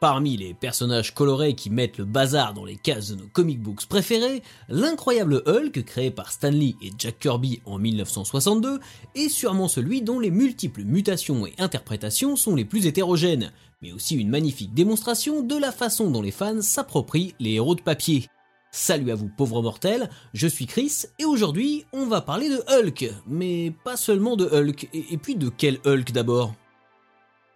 Parmi les personnages colorés qui mettent le bazar dans les cases de nos comic books préférés, l'incroyable Hulk créé par Stan Lee et Jack Kirby en 1962 est sûrement celui dont les multiples mutations et interprétations sont les plus hétérogènes, mais aussi une magnifique démonstration de la façon dont les fans s'approprient les héros de papier. Salut à vous pauvres mortels, je suis Chris et aujourd'hui on va parler de Hulk, mais pas seulement de Hulk, et, puis de quel Hulk d'abord?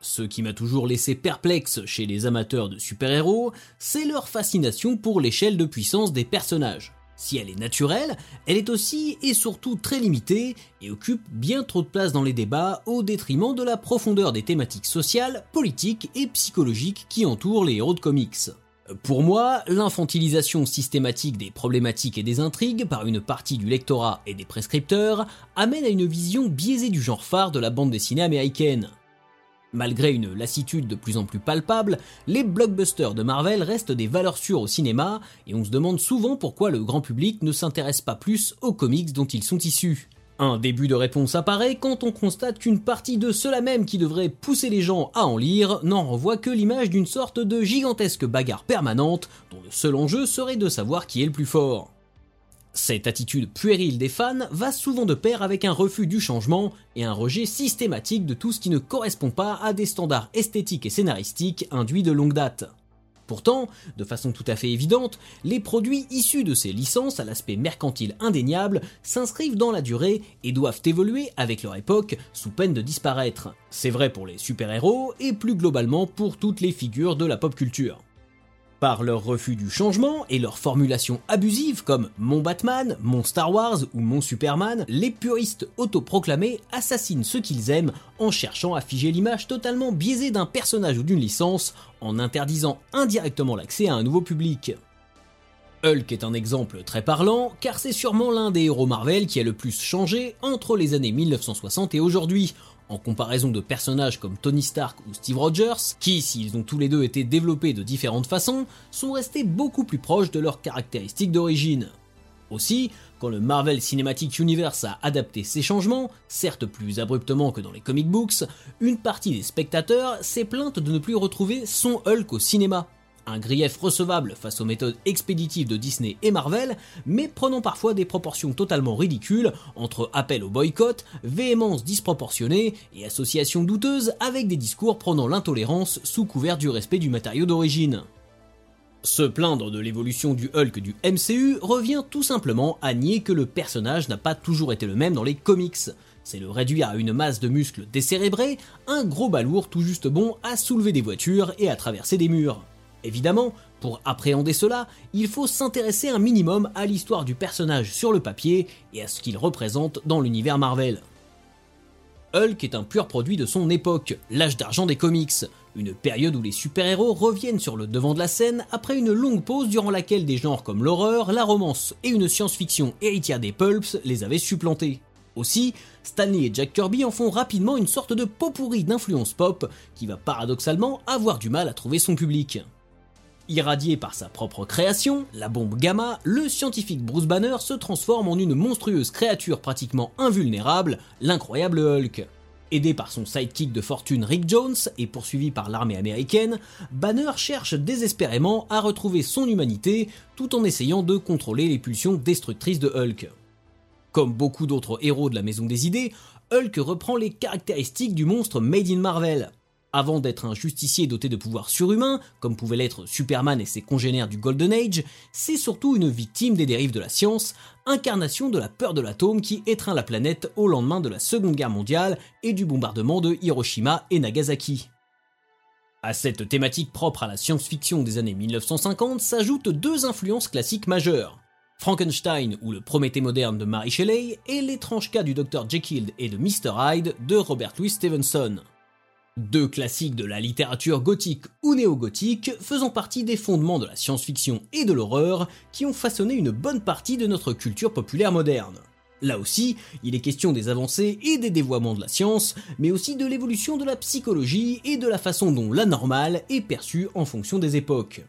Ce qui m'a toujours laissé perplexe chez les amateurs de super-héros, c'est leur fascination pour l'échelle de puissance des personnages. Si elle est naturelle, elle est aussi et surtout très limitée et occupe bien trop de place dans les débats au détriment de la profondeur des thématiques sociales, politiques et psychologiques qui entourent les héros de comics. Pour moi, l'infantilisation systématique des problématiques et des intrigues par une partie du lectorat et des prescripteurs amène à une vision biaisée du genre phare de la bande dessinée américaine. Malgré une lassitude de plus en plus palpable, les blockbusters de Marvel restent des valeurs sûres au cinéma, et on se demande souvent pourquoi le grand public ne s'intéresse pas plus aux comics dont ils sont issus. Un début de réponse apparaît quand on constate qu'une partie de ceux-là même qui devraient pousser les gens à en lire n'en renvoie que l'image d'une sorte de gigantesque bagarre permanente dont le seul enjeu serait de savoir qui est le plus fort. Cette attitude puérile des fans va souvent de pair avec un refus du changement et un rejet systématique de tout ce qui ne correspond pas à des standards esthétiques et scénaristiques induits de longue date. Pourtant, de façon tout à fait évidente, les produits issus de ces licences à l'aspect mercantile indéniable s'inscrivent dans la durée et doivent évoluer avec leur époque sous peine de disparaître. C'est vrai pour les super-héros et plus globalement pour toutes les figures de la pop culture. Par leur refus du changement et leur formulation abusive comme mon Batman, mon Star Wars ou mon Superman, les puristes autoproclamés assassinent ceux qu'ils aiment en cherchant à figer l'image totalement biaisée d'un personnage ou d'une licence en interdisant indirectement l'accès à un nouveau public. Hulk est un exemple très parlant, car c'est sûrement l'un des héros Marvel qui a le plus changé entre les années 1960 et aujourd'hui, en comparaison de personnages comme Tony Stark ou Steve Rogers, qui, s'ils ont tous les deux été développés de différentes façons, sont restés beaucoup plus proches de leurs caractéristiques d'origine. Aussi, quand le Marvel Cinematic Universe a adapté ces changements, certes plus abruptement que dans les comic books, une partie des spectateurs s'est plainte de ne plus retrouver son Hulk au cinéma, un grief recevable face aux méthodes expéditives de Disney et Marvel, mais prenant parfois des proportions totalement ridicules entre appel au boycott, véhémence disproportionnée et association douteuse avec des discours prenant l'intolérance sous couvert du respect du matériau d'origine. Se plaindre de l'évolution du Hulk du MCU revient tout simplement à nier que le personnage n'a pas toujours été le même dans les comics. C'est le réduire à une masse de muscles décérébrés, un gros balourd tout juste bon à soulever des voitures et à traverser des murs. Évidemment, pour appréhender cela, il faut s'intéresser un minimum à l'histoire du personnage sur le papier et à ce qu'il représente dans l'univers Marvel. Hulk est un pur produit de son époque, l'âge d'argent des comics, une période où les super-héros reviennent sur le devant de la scène après une longue pause durant laquelle des genres comme l'horreur, la romance et une science-fiction héritière des pulps les avaient supplantés. Aussi, Stanley et Jack Kirby en font rapidement une sorte de pot pourri d'influence pop qui va paradoxalement avoir du mal à trouver son public. Irradié par sa propre création, la bombe gamma, le scientifique Bruce Banner se transforme en une monstrueuse créature pratiquement invulnérable, l'incroyable Hulk. Aidé par son sidekick de fortune Rick Jones et poursuivi par l'armée américaine, Banner cherche désespérément à retrouver son humanité tout en essayant de contrôler les pulsions destructrices de Hulk. Comme beaucoup d'autres héros de la Maison des Idées, Hulk reprend les caractéristiques du monstre Made in Marvel, avant d'être un justicier doté de pouvoirs surhumains, comme pouvaient l'être Superman et ses congénères du Golden Age, c'est surtout une victime des dérives de la science, incarnation de la peur de l'atome qui étreint la planète au lendemain de la Seconde Guerre mondiale et du bombardement de Hiroshima et Nagasaki. À cette thématique propre à la science-fiction des années 1950 s'ajoutent deux influences classiques majeures. Frankenstein ou le Prométhée moderne de Mary Shelley et l'étrange cas du Dr Jekyll et de Mr Hyde de Robert Louis Stevenson. Deux classiques de la littérature gothique ou néo-gothique faisant partie des fondements de la science-fiction et de l'horreur qui ont façonné une bonne partie de notre culture populaire moderne. Là aussi, il est question des avancées et des dévoiements de la science, mais aussi de l'évolution de la psychologie et de la façon dont l'anormal est perçu en fonction des époques.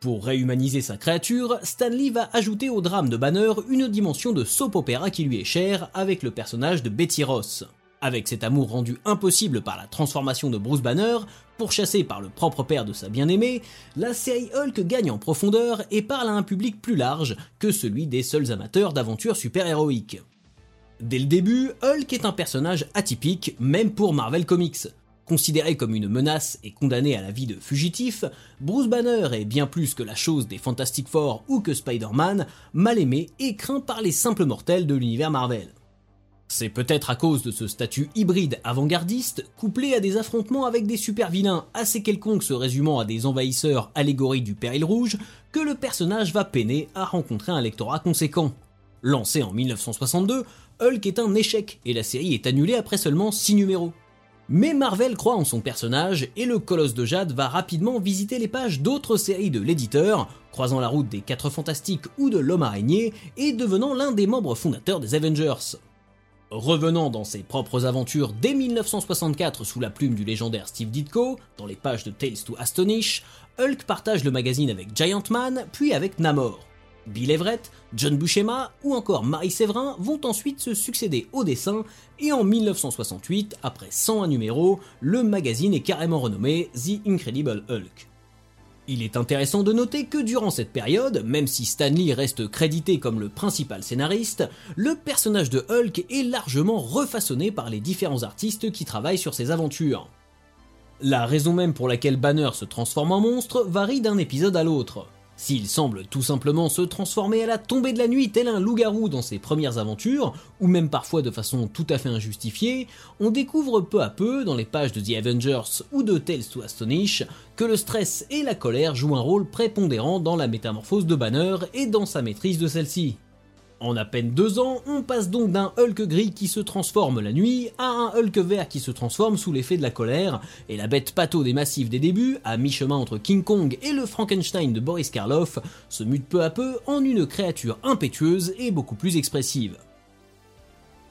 Pour réhumaniser sa créature, Stanley va ajouter au drame de Banner une dimension de soap opéra qui lui est chère avec le personnage de Betty Ross. Avec cet amour rendu impossible par la transformation de Bruce Banner, pourchassé par le propre père de sa bien-aimée, la série Hulk gagne en profondeur et parle à un public plus large que celui des seuls amateurs d'aventures super-héroïques. Dès le début, Hulk est un personnage atypique, même pour Marvel Comics. Considéré comme une menace et condamné à la vie de fugitif, Bruce Banner est bien plus que la chose des Fantastic Four ou que Spider-Man, mal aimé et craint par les simples mortels de l'univers Marvel. C'est peut-être à cause de ce statut hybride avant-gardiste, couplé à des affrontements avec des super-vilains assez quelconques se résumant à des envahisseurs allégories du péril rouge, que le personnage va peiner à rencontrer un lectorat conséquent. Lancé en 1962, Hulk est un échec et la série est annulée après seulement 6 numéros. Mais Marvel croit en son personnage et le Colosse de Jade va rapidement visiter les pages d'autres séries de l'éditeur, croisant la route des 4 Fantastiques ou de l'Homme Araignée et devenant l'un des membres fondateurs des Avengers. Revenant dans ses propres aventures dès 1964 sous la plume du légendaire Steve Ditko, dans les pages de Tales to Astonish, Hulk partage le magazine avec Giant Man, puis avec Namor. Bill Everett, John Buscema ou encore Marie Séverin vont ensuite se succéder au dessin et en 1968, après 101 numéros, le magazine est carrément renommé The Incredible Hulk. Il est intéressant de noter que durant cette période, même si Stanley reste crédité comme le principal scénariste, le personnage de Hulk est largement refaçonné par les différents artistes qui travaillent sur ses aventures. La raison même pour laquelle Banner se transforme en monstre varie d'un épisode à l'autre. S'il semble tout simplement se transformer à la tombée de la nuit tel un loup-garou dans ses premières aventures, ou même parfois de façon tout à fait injustifiée, on découvre peu à peu, dans les pages de The Avengers ou de Tales to Astonish, que le stress et la colère jouent un rôle prépondérant dans la métamorphose de Banner et dans sa maîtrise de celle-ci. En à peine deux ans, on passe donc d'un Hulk gris qui se transforme la nuit à un Hulk vert qui se transforme sous l'effet de la colère, et la bête pato des massifs des débuts, à mi-chemin entre King Kong et le Frankenstein de Boris Karloff, se mute peu à peu en une créature impétueuse et beaucoup plus expressive.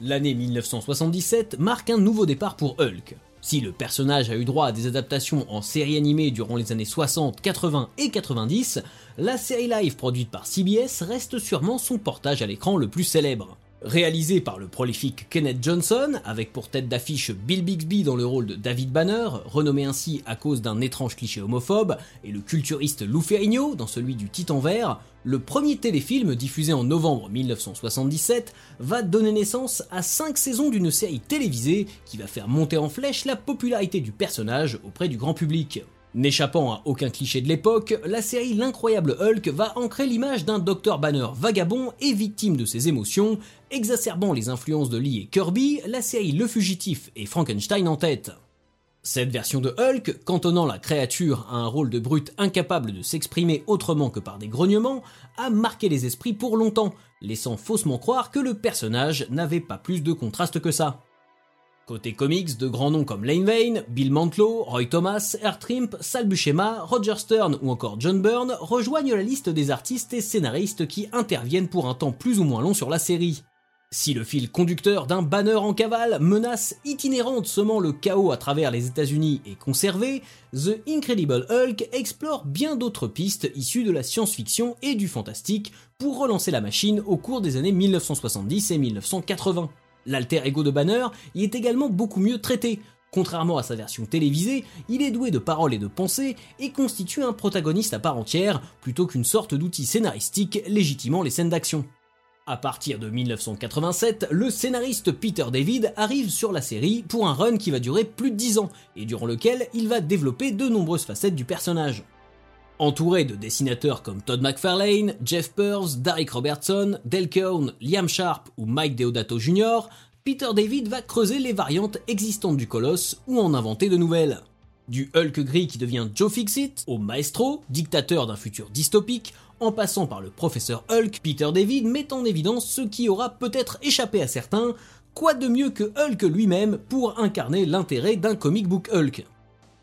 L'année 1977 marque un nouveau départ pour Hulk. Si le personnage a eu droit à des adaptations en série animée durant les années 60, 80 et 90, la série live produite par CBS reste sûrement son portage à l'écran le plus célèbre. Réalisé par le prolifique Kenneth Johnson, avec pour tête d'affiche Bill Bixby dans le rôle de David Banner, renommé ainsi à cause d'un étrange cliché homophobe, et le culturiste Lou Ferrigno dans celui du Titan Vert, le premier téléfilm diffusé en novembre 1977 va donner naissance à 5 saisons d'une série télévisée qui va faire monter en flèche la popularité du personnage auprès du grand public. N'échappant à aucun cliché de l'époque, la série L'incroyable Hulk va ancrer l'image d'un Dr Banner vagabond et victime de ses émotions, exacerbant les influences de Lee et Kirby, la série Le Fugitif et Frankenstein en tête. Cette version de Hulk, cantonnant la créature à un rôle de brute incapable de s'exprimer autrement que par des grognements, a marqué les esprits pour longtemps, laissant faussement croire que le personnage n'avait pas plus de contraste que ça. Côté comics, de grands noms comme Lane Vane, Bill Mantlo, Roy Thomas, Trimp, Sal Buscema, Roger Stern ou encore John Byrne rejoignent la liste des artistes et scénaristes qui interviennent pour un temps plus ou moins long sur la série. Si le fil conducteur d'un banner en cavale, menace itinérante semant le chaos à travers les États-Unis est conservé, The Incredible Hulk explore bien d'autres pistes issues de la science-fiction et du fantastique pour relancer la machine au cours des années 1970 et 1980. L'alter ego de Banner y est également beaucoup mieux traité. Contrairement à sa version télévisée, il est doué de paroles et de pensées et constitue un protagoniste à part entière plutôt qu'une sorte d'outil scénaristique légitimant les scènes d'action. À partir de 1987, le scénariste Peter David arrive sur la série pour un run qui va durer plus de 10 ans et durant lequel il va développer de nombreuses facettes du personnage. Entouré de dessinateurs comme Todd McFarlane, Jeff Pearls, Derek Robertson, Del Cohn, Liam Sharp ou Mike Deodato Jr., Peter David va creuser les variantes existantes du colosse ou en inventer de nouvelles. Du Hulk gris qui devient Joe Fixit, au Maestro, dictateur d'un futur dystopique, en passant par le professeur Hulk, Peter David met en évidence ce qui aura peut-être échappé à certains, quoi de mieux que Hulk lui-même pour incarner l'intérêt d'un comic book Hulk?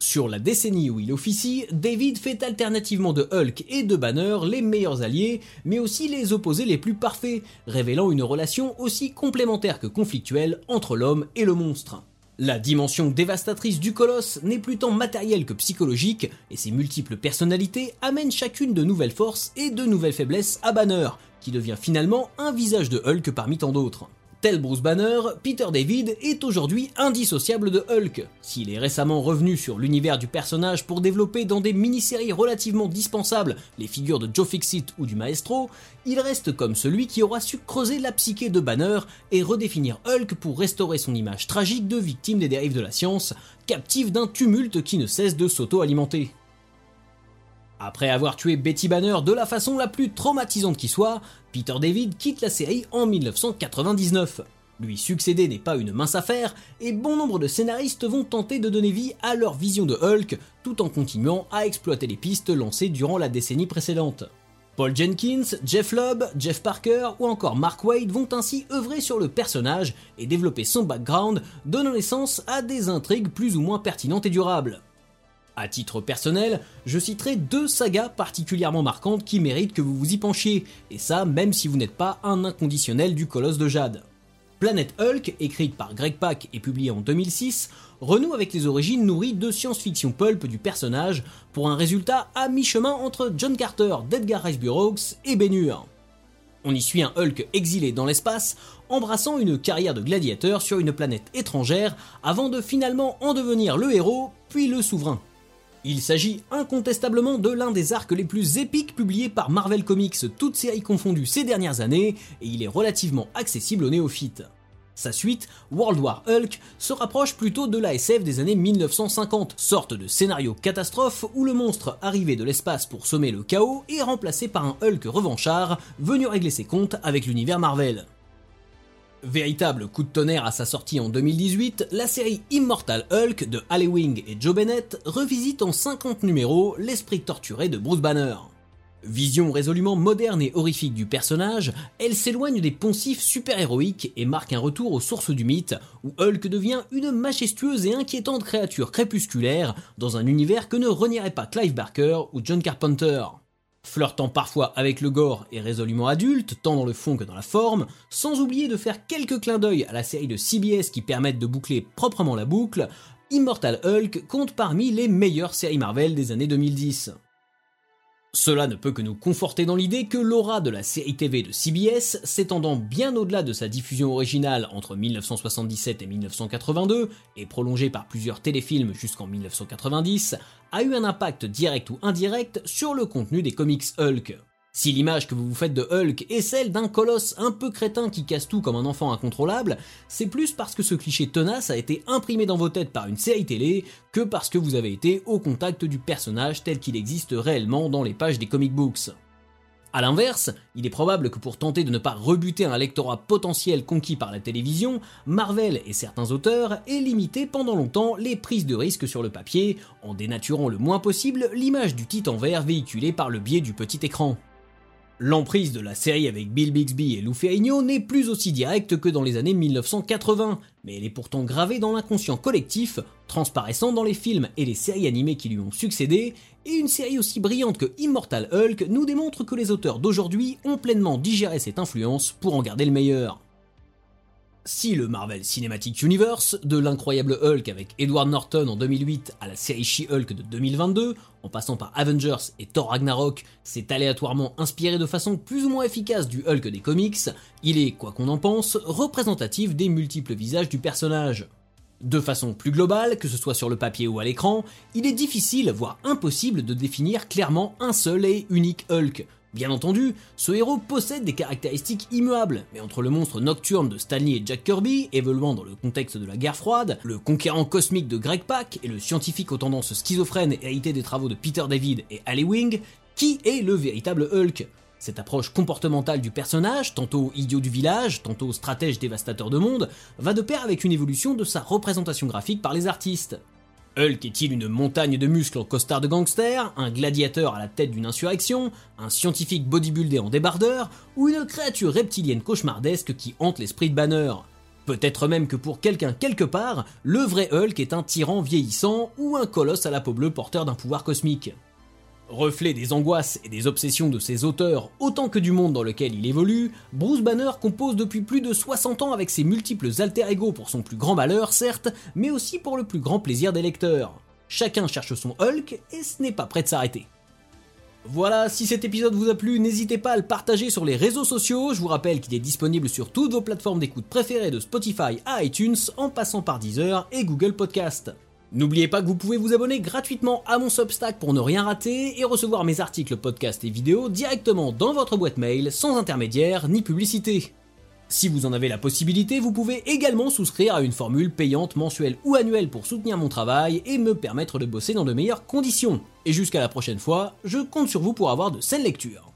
Sur la décennie où il officie, David fait alternativement de Hulk et de Banner les meilleurs alliés, mais aussi les opposés les plus parfaits, révélant une relation aussi complémentaire que conflictuelle entre l'homme et le monstre. La dimension dévastatrice du colosse n'est plus tant matérielle que psychologique, et ses multiples personnalités amènent chacune de nouvelles forces et de nouvelles faiblesses à Banner, qui devient finalement un visage de Hulk parmi tant d'autres. Tel Bruce Banner, Peter David est aujourd'hui indissociable de Hulk. S'il est récemment revenu sur l'univers du personnage pour développer dans des mini-séries relativement dispensables les figures de Joe Fixit ou du Maestro, il reste comme celui qui aura su creuser la psyché de Banner et redéfinir Hulk pour restaurer son image tragique de victime des dérives de la science, captive d'un tumulte qui ne cesse de s'auto-alimenter. Après avoir tué Betty Banner de la façon la plus traumatisante qui soit, Peter David quitte la série en 1999. Lui succéder n'est pas une mince affaire, et bon nombre de scénaristes vont tenter de donner vie à leur vision de Hulk, tout en continuant à exploiter les pistes lancées durant la décennie précédente. Paul Jenkins, Jeff Lubb, Jeff Parker ou encore Mark Wade vont ainsi œuvrer sur le personnage et développer son background, donnant naissance à des intrigues plus ou moins pertinentes et durables. À titre personnel, je citerai deux sagas particulièrement marquantes qui méritent que vous vous y penchiez, et ça même si vous n'êtes pas un inconditionnel du colosse de Jade. Planet Hulk, écrite par Greg Pak et publiée en 2006, renoue avec les origines nourries de science-fiction pulp du personnage pour un résultat à mi-chemin entre John Carter d'Edgar Rice Burroughs et Ben Hur. On y suit un Hulk exilé dans l'espace, embrassant une carrière de gladiateur sur une planète étrangère avant de finalement en devenir le héros, puis le souverain. Il s'agit incontestablement de l'un des arcs les plus épiques publiés par Marvel Comics, toutes séries confondues ces dernières années, et il est relativement accessible aux néophytes. Sa suite, World War Hulk, se rapproche plutôt de la SF des années 1950, sorte de scénario catastrophe où le monstre arrivé de l'espace pour sommer le chaos est remplacé par un Hulk revanchard venu régler ses comptes avec l'univers Marvel. Véritable coup de tonnerre à sa sortie en 2018, la série Immortal Hulk de Halle Wing et Joe Bennett revisite en 50 numéros l'esprit torturé de Bruce Banner. Vision résolument moderne et horrifique du personnage, elle s'éloigne des poncifs super-héroïques et marque un retour aux sources du mythe, où Hulk devient une majestueuse et inquiétante créature crépusculaire dans un univers que ne renierait pas Clive Barker ou John Carpenter. Flirtant parfois avec le gore et résolument adulte, tant dans le fond que dans la forme, sans oublier de faire quelques clins d'œil à la série de CBS qui permettent de boucler proprement la boucle, Immortal Hulk compte parmi les meilleures séries Marvel des années 2010. Cela ne peut que nous conforter dans l'idée que l'aura de la série TV de CBS, s'étendant bien au-delà de sa diffusion originale entre 1977 et 1982, et prolongée par plusieurs téléfilms jusqu'en 1990, a eu un impact direct ou indirect sur le contenu des comics Hulk. Si l'image que vous vous faites de Hulk est celle d'un colosse un peu crétin qui casse tout comme un enfant incontrôlable, c'est plus parce que ce cliché tenace a été imprimé dans vos têtes par une série télé que parce que vous avez été au contact du personnage tel qu'il existe réellement dans les pages des comic books. A l'inverse, il est probable que pour tenter de ne pas rebuter un lectorat potentiel conquis par la télévision, Marvel et certains auteurs aient limité pendant longtemps les prises de risque sur le papier, en dénaturant le moins possible l'image du titan vert véhiculé par le biais du petit écran. L'emprise de la série avec Bill Bixby et Lou Ferrigno n'est plus aussi directe que dans les années 1980, mais elle est pourtant gravée dans l'inconscient collectif, transparaissant dans les films et les séries animées qui lui ont succédé, et une série aussi brillante que Immortal Hulk nous démontre que les auteurs d'aujourd'hui ont pleinement digéré cette influence pour en garder le meilleur. Si le Marvel Cinematic Universe, de l'incroyable Hulk avec Edward Norton en 2008 à la série She-Hulk de 2022, en passant par Avengers et Thor Ragnarok, s'est aléatoirement inspiré de façon plus ou moins efficace du Hulk des comics, il est, quoi qu'on en pense, représentatif des multiples visages du personnage. De façon plus globale, que ce soit sur le papier ou à l'écran, il est difficile, voire impossible de définir clairement un seul et unique Hulk, Bien entendu, ce héros possède des caractéristiques immuables, mais entre le monstre nocturne de Stanley et Jack Kirby, évoluant dans le contexte de la guerre froide, le conquérant cosmique de Greg Pak et le scientifique aux tendances schizophrènes hérité des travaux de Peter David et Ali Wing, qui est le véritable Hulk cette approche comportementale du personnage, tantôt idiot du village, tantôt stratège dévastateur de monde, va de pair avec une évolution de sa représentation graphique par les artistes. Hulk est-il une montagne de muscles en costard de gangster, un gladiateur à la tête d'une insurrection, un scientifique bodybuildé en débardeur, ou une créature reptilienne cauchemardesque qui hante l'esprit de Banner? Peut-être même que pour quelqu'un quelque part, le vrai Hulk est un tyran vieillissant ou un colosse à la peau bleue porteur d'un pouvoir cosmique. Reflet des angoisses et des obsessions de ses auteurs autant que du monde dans lequel il évolue, Bruce Banner compose depuis plus de 60 ans avec ses multiples alter-ego pour son plus grand malheur, certes, mais aussi pour le plus grand plaisir des lecteurs. Chacun cherche son Hulk et ce n'est pas prêt de s'arrêter. Voilà, si cet épisode vous a plu, n'hésitez pas à le partager sur les réseaux sociaux. Je vous rappelle qu'il est disponible sur toutes vos plateformes d'écoute préférées de Spotify à iTunes, en passant par Deezer et Google Podcast. N'oubliez pas que vous pouvez vous abonner gratuitement à mon Substack pour ne rien rater et recevoir mes articles, podcasts et vidéos directement dans votre boîte mail sans intermédiaire ni publicité. Si vous en avez la possibilité, vous pouvez également souscrire à une formule payante mensuelle ou annuelle pour soutenir mon travail et me permettre de bosser dans de meilleures conditions. Et jusqu'à la prochaine fois, je compte sur vous pour avoir de saines lectures.